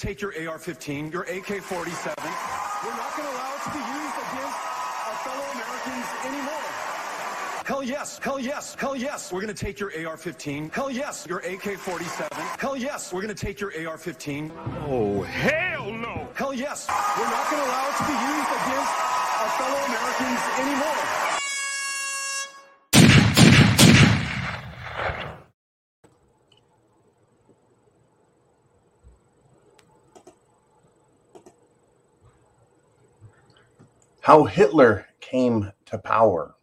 take your AR-15, your AK-47. We're not going to allow it to be used against our fellow Americans anymore. Hell yes, hell yes, hell yes. We're going to take your AR-15. Hell yes, your AK-47. Hell yes, we're going to take your AR-15. Oh, hell no. Hell yes, we're not going to allow it to be used against our fellow Americans anymore. How Hitler came to power.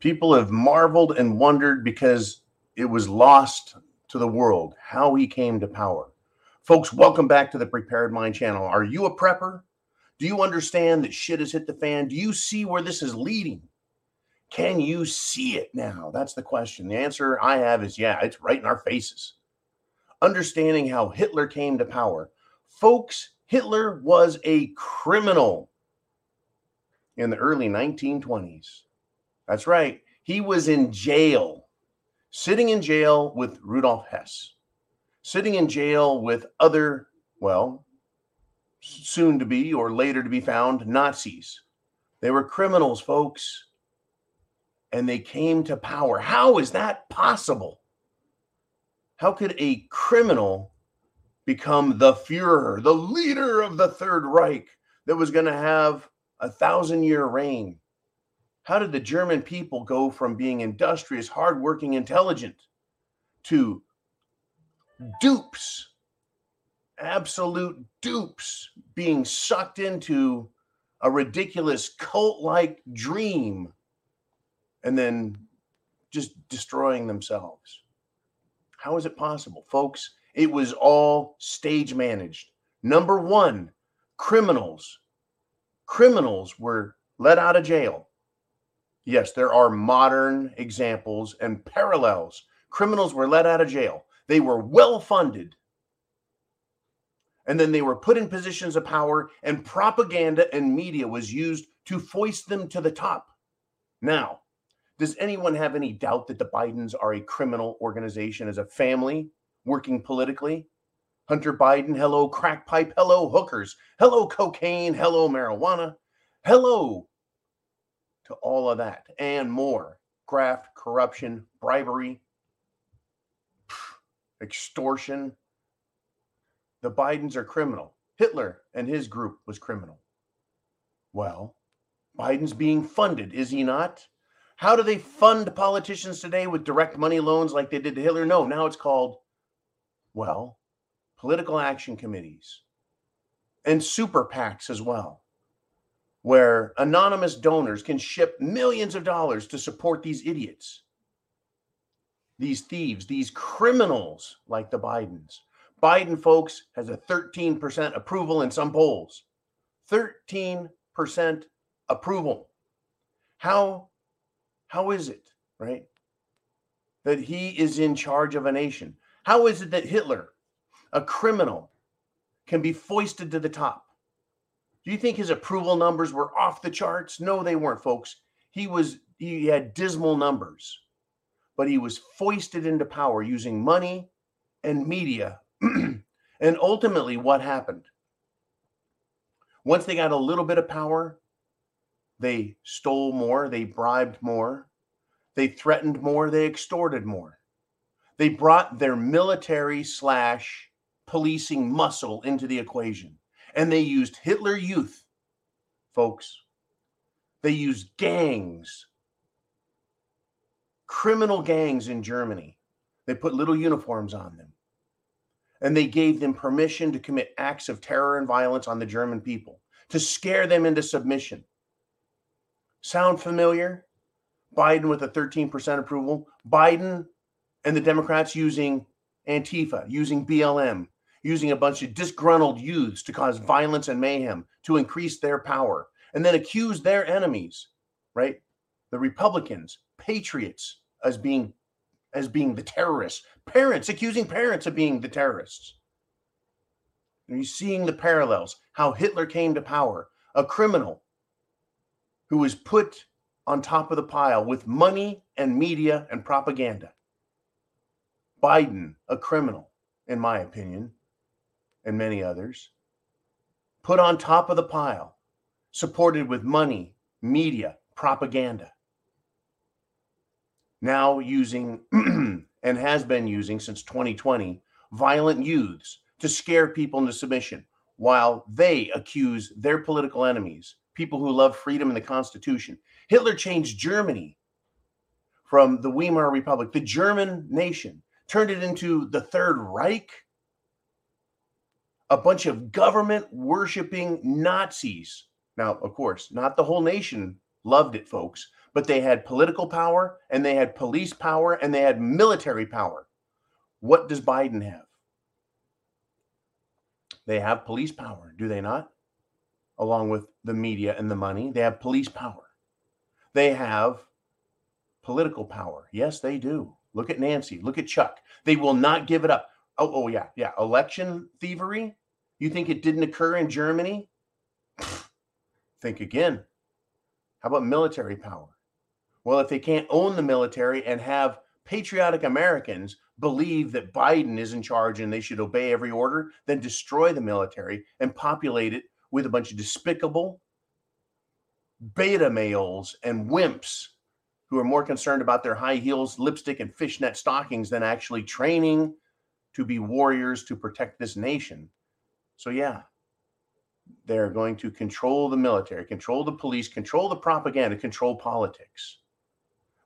People have marveled and wondered because it was lost to the world how he came to power. Folks, welcome back to the Prepared Mind channel. Are you a prepper? Do you understand that shit has hit the fan? Do you see where this is leading? Can you see it now? That's the question. The answer I have is yeah, it's right in our faces. Understanding how Hitler came to power. Folks, Hitler was a criminal in the early 1920s. That's right. He was in jail, sitting in jail with Rudolf Hess, sitting in jail with other, well, soon to be or later to be found Nazis. They were criminals, folks, and they came to power. How is that possible? How could a criminal become the Fuhrer, the leader of the Third Reich that was going to have a thousand year reign. How did the German people go from being industrious, hardworking, intelligent to dupes, absolute dupes, being sucked into a ridiculous cult like dream and then just destroying themselves? How is it possible, folks? It was all stage managed. Number one, criminals criminals were let out of jail. Yes, there are modern examples and parallels. Criminals were let out of jail. They were well funded. And then they were put in positions of power, and propaganda and media was used to foist them to the top. Now, does anyone have any doubt that the Bidens are a criminal organization as a family working politically? Hunter Biden, hello crack pipe, hello hookers, hello cocaine, hello marijuana, hello to all of that and more. Graft, corruption, bribery, extortion. The Bidens are criminal. Hitler and his group was criminal. Well, Biden's being funded, is he not? How do they fund politicians today with direct money loans like they did to Hitler? No, now it's called, well, political action committees, and super PACs as well, where anonymous donors can ship millions of dollars to support these idiots, these thieves, these criminals like the Bidens. Biden, folks, has a 13% approval in some polls. 13% approval. How how is it, right? That he is in charge of a nation? How is it that Hitler a criminal can be foisted to the top. Do you think his approval numbers were off the charts? No, they weren't, folks. He was he had dismal numbers, but he was foisted into power using money and media. and ultimately, what happened? Once they got a little bit of power, they stole more, they bribed more, they threatened more, they extorted more. They brought their military slash policing muscle into the equation. And they used Hitler Youth, folks. They used gangs, criminal gangs in Germany. They put little uniforms on them. And they gave them permission to commit acts of terror and violence on the German people, to scare them into submission. Sound familiar? Biden with a 13% approval. Biden and the Democrats using Antifa, using BLM, using a bunch of disgruntled youths to cause violence and mayhem to increase their power and then accuse their enemies, right? The Republicans, patriots as being as being the terrorists, parents accusing parents of being the terrorists. Are you seeing the parallels? How Hitler came to power, a criminal who was put on top of the pile with money and media and propaganda. Biden, a criminal, in my opinion, and many others, put on top of the pile, supported with money, media, propaganda. Now using and has been using since 2020 violent youths to scare people into submission while they accuse their political enemies, people who love freedom and the Constitution. Hitler changed Germany from the Weimar Republic, the German nation, turned it into the Third Reich, a bunch of government worshiping Nazis. Now, of course, not the whole nation loved it, folks, but they had political power and they had police power and they had military power. What does Biden have? They have police power, do they not? Along with the media and the money, they have police power. They have political power. Yes, they do. Look at Nancy. Look at Chuck. They will not give it up. Oh, oh yeah, yeah. Election thievery. You think it didn't occur in Germany? Think again. How about military power? Well, if they can't own the military and have patriotic Americans believe that Biden is in charge and they should obey every order, then destroy the military and populate it with a bunch of despicable beta males and wimps who are more concerned about their high heels, lipstick, and fishnet stockings than actually training to be warriors to protect this nation. So, yeah, they're going to control the military, control the police, control the propaganda, control politics.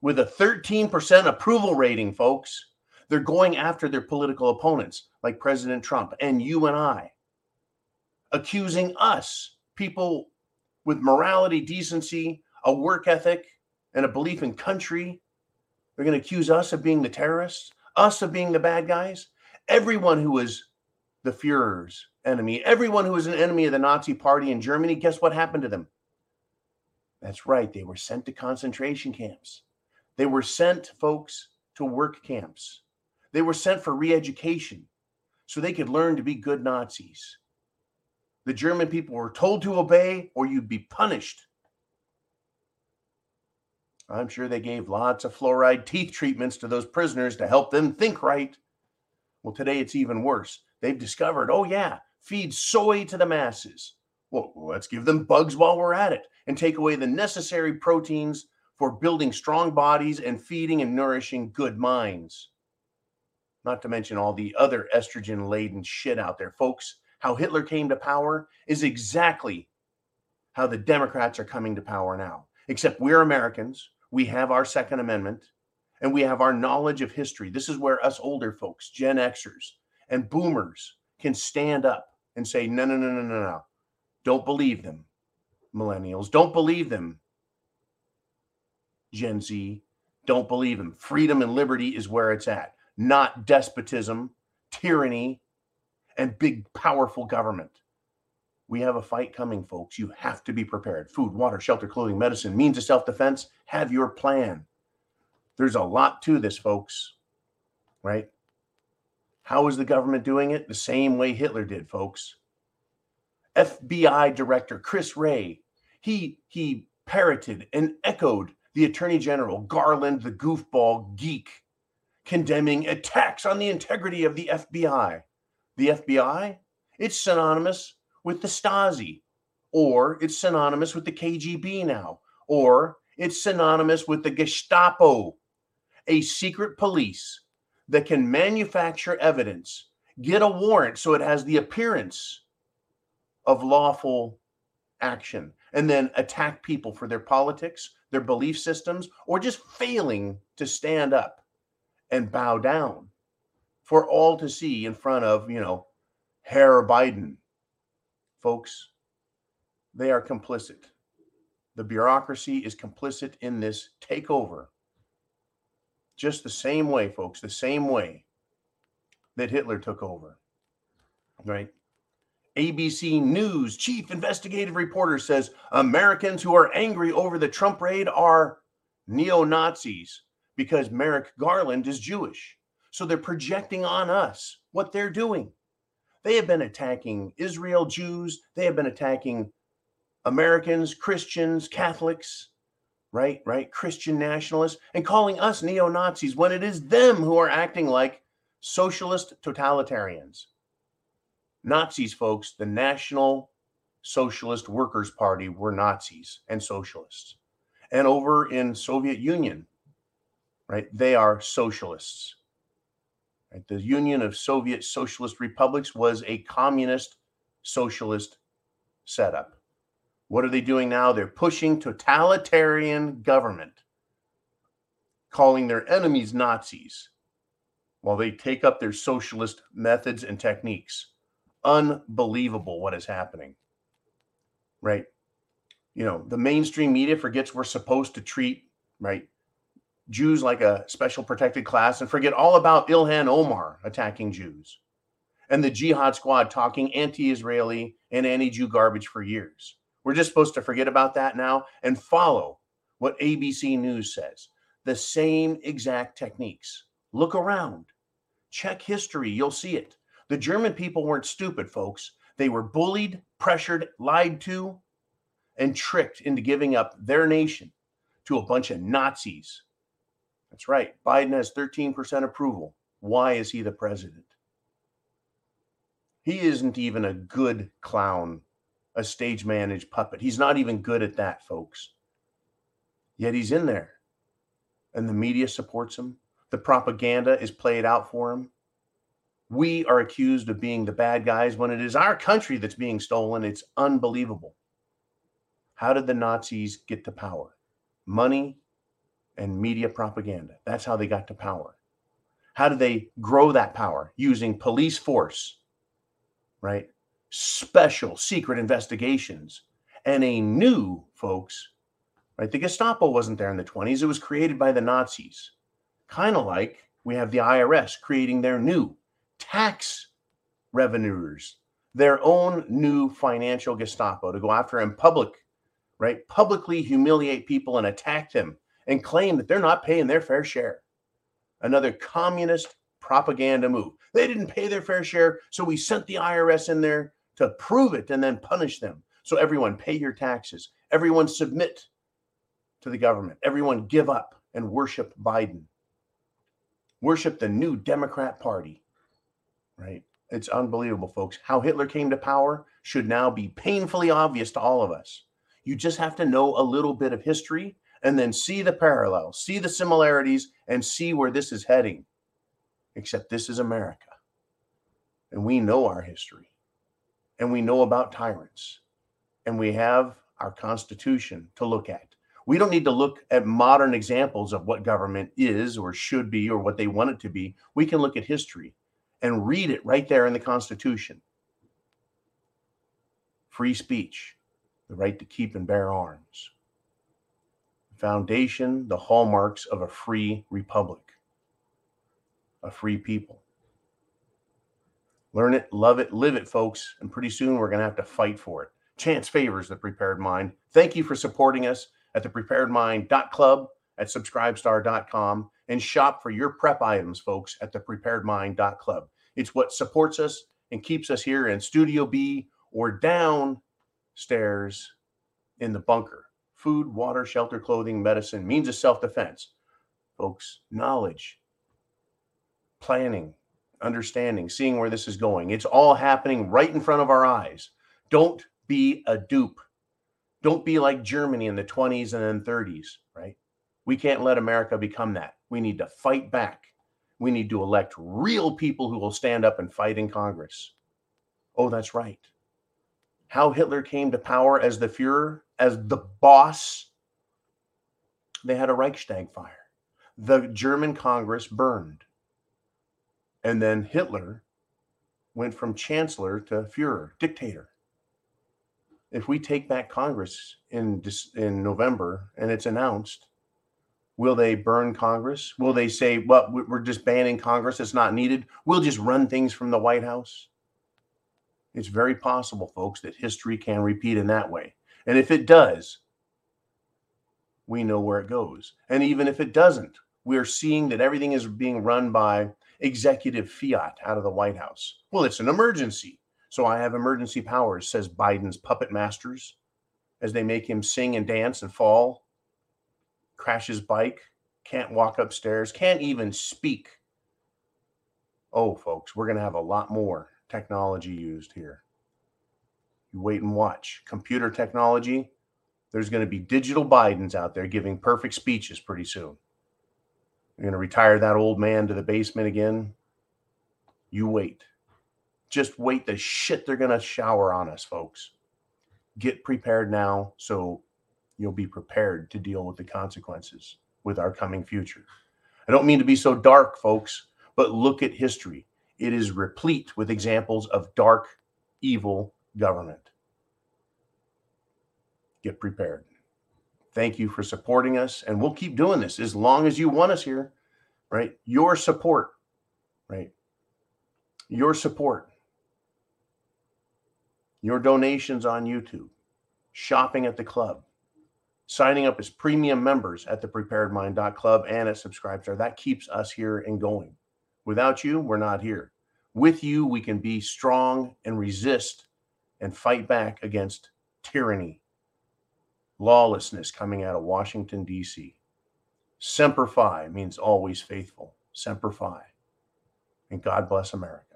With a 13% approval rating, folks, they're going after their political opponents like President Trump and you and I, accusing us, people with morality, decency, a work ethic, and a belief in country. They're going to accuse us of being the terrorists, us of being the bad guys. Everyone who was the Fuhrer's enemy, everyone who was an enemy of the Nazi party in Germany, guess what happened to them? That's right. They were sent to concentration camps. They were sent, folks, to work camps. They were sent for re education so they could learn to be good Nazis. The German people were told to obey or you'd be punished. I'm sure they gave lots of fluoride teeth treatments to those prisoners to help them think right. Well, today it's even worse. They've discovered, oh, yeah, feed soy to the masses. Well, let's give them bugs while we're at it and take away the necessary proteins for building strong bodies and feeding and nourishing good minds not to mention all the other estrogen laden shit out there. Folks, how Hitler came to power is exactly how the Democrats are coming to power now. Except we're Americans, we have our Second Amendment, and we have our knowledge of history. This is where us older folks, Gen Xers and boomers, can stand up and say, no, no, no, no, no, no. Don't believe them, millennials. Don't believe them, Gen Z. Don't believe them. Freedom and liberty is where it's at not despotism, tyranny, and big, powerful government. We have a fight coming, folks. You have to be prepared. Food, water, shelter, clothing, medicine, means of self defense. Have your plan. There's a lot to this, folks, right? How is the government doing it? The same way Hitler did, folks. FBI Director Chris Wray, he he parroted and echoed the Attorney General Garland, the goofball geek, condemning attacks on the integrity of the FBI. The FBI, it's synonymous with the Stasi, or it's synonymous with the KGB now, or it's synonymous with the Gestapo, a secret police that can manufacture evidence, get a warrant so it has the appearance of lawful action, and then attack people for their politics, their belief systems, or just failing to stand up and bow down for all to see in front of, you know, Herr Biden. Folks, they are complicit. The bureaucracy is complicit in this takeover. Just the same way, folks, the same way that Hitler took over. Right? ABC News chief investigative reporter says Americans who are angry over the Trump raid are neo Nazis because Merrick Garland is Jewish. So they're projecting on us what they're doing. They have been attacking Israel, Jews, they have been attacking Americans, Christians, Catholics, right? Right? Christian nationalists, and calling us neo Nazis when it is them who are acting like socialist totalitarians. Nazis, folks, the National Socialist Workers Party were Nazis and socialists. And over in Soviet Union, right, they are socialists. Right? The Union of Soviet Socialist Republics was a communist socialist setup. What are they doing now? They're pushing totalitarian government, calling their enemies Nazis while they take up their socialist methods and techniques. Unbelievable what is happening. Right? You know, the mainstream media forgets we're supposed to treat, right, Jews like a special protected class and forget all about Ilhan Omar attacking Jews and the Jihad Squad talking anti Israeli and anti Jew garbage for years. We're just supposed to forget about that now and follow what ABC News says. The same exact techniques. Look around, check history, you'll see it. The German people weren't stupid, folks. They were bullied, pressured, lied to, and tricked into giving up their nation to a bunch of Nazis. That's right. Biden has 13% approval. Why is he the president? He isn't even a good clown, a stage managed puppet. He's not even good at that, folks. Yet he's in there. And the media supports him. The propaganda is played out for him. We are accused of being the bad guys when it is our country that's being stolen. It's unbelievable. How did the Nazis get to power? Money and media propaganda. That's how they got to power. How did they grow that power? Using police force, right? Special secret investigations and a new, folks, right? The Gestapo wasn't there in the 20s. It was created by the Nazis. Kind of like we have the IRS creating their new tax revenuers, their own new financial Gestapo to go after in public, right? Publicly humiliate people and attack them and claim that they're not paying their fair share. Another communist propaganda move. They didn't pay their fair share, so we sent the IRS in there to prove it and then punish them. So everyone pay your taxes. Everyone submit to the government. Everyone give up and worship Biden. Worship the new Democrat Party. Right? It's unbelievable, folks. How Hitler came to power should now be painfully obvious to all of us. You just have to know a little bit of history and then see the parallels, see the similarities, and see where this is heading except this is America. And we know our history and we know about tyrants and we have our Constitution to look at. We don't need to look at modern examples of what government is or should be or what they want it to be. We can look at history and read it right there in the Constitution. Free speech, the right to keep and bear arms. the Foundation, the hallmarks of a free republic a free people. Learn it, love it, live it, folks. And pretty soon we're going to have to fight for it. Chance favors the prepared mind. Thank you for supporting us at the preparedmind.club at subscribestar.com and shop for your prep items, folks, at the preparedmind.club. It's what supports us and keeps us here in Studio B or downstairs in the bunker. Food, water, shelter, clothing, medicine, means of self defense. Folks, knowledge, planning, understanding, seeing where this is going. It's all happening right in front of our eyes. Don't be a dupe. Don't be like Germany in the 20s and then 30s, right? We can't let America become that. We need to fight back. We need to elect real people who will stand up and fight in Congress. Oh, that's right. How Hitler came to power as the Fuhrer, as the boss, they had a Reichstag fire. The German Congress burned. And then Hitler went from chancellor to Fuhrer, dictator. If we take back Congress in in November and it's announced, will they burn Congress? Will they say, "Well, we're just banning Congress; it's not needed. We'll just run things from the White House"? It's very possible, folks, that history can repeat in that way. And if it does, we know where it goes. And even if it doesn't, we're seeing that everything is being run by executive fiat out of the White House. Well, it's an emergency. So I have emergency powers, says Biden's puppet masters, as they make him sing and dance and fall, crash his bike, can't walk upstairs, can't even speak. Oh, folks, we're going to have a lot more technology used here. You wait and watch. Computer technology, there's going to be digital Bidens out there giving perfect speeches pretty soon. You're going to retire that old man to the basement again. You wait. Just wait the shit they're going to shower on us, folks. Get prepared now so you'll be prepared to deal with the consequences with our coming future. I don't mean to be so dark, folks, but look at history. It is replete with examples of dark, evil government. Get prepared. Thank you for supporting us, and we'll keep doing this as long as you want us here, right? Your support, right? Your support, your donations on YouTube, shopping at the club, signing up as premium members at the preparedmind.club and at Subscribestar. That keeps us here and going. Without you, we're not here. With you, we can be strong and resist and fight back against tyranny, lawlessness coming out of Washington, D.C. Semper Fi means always faithful. Semper Fi. And God bless America.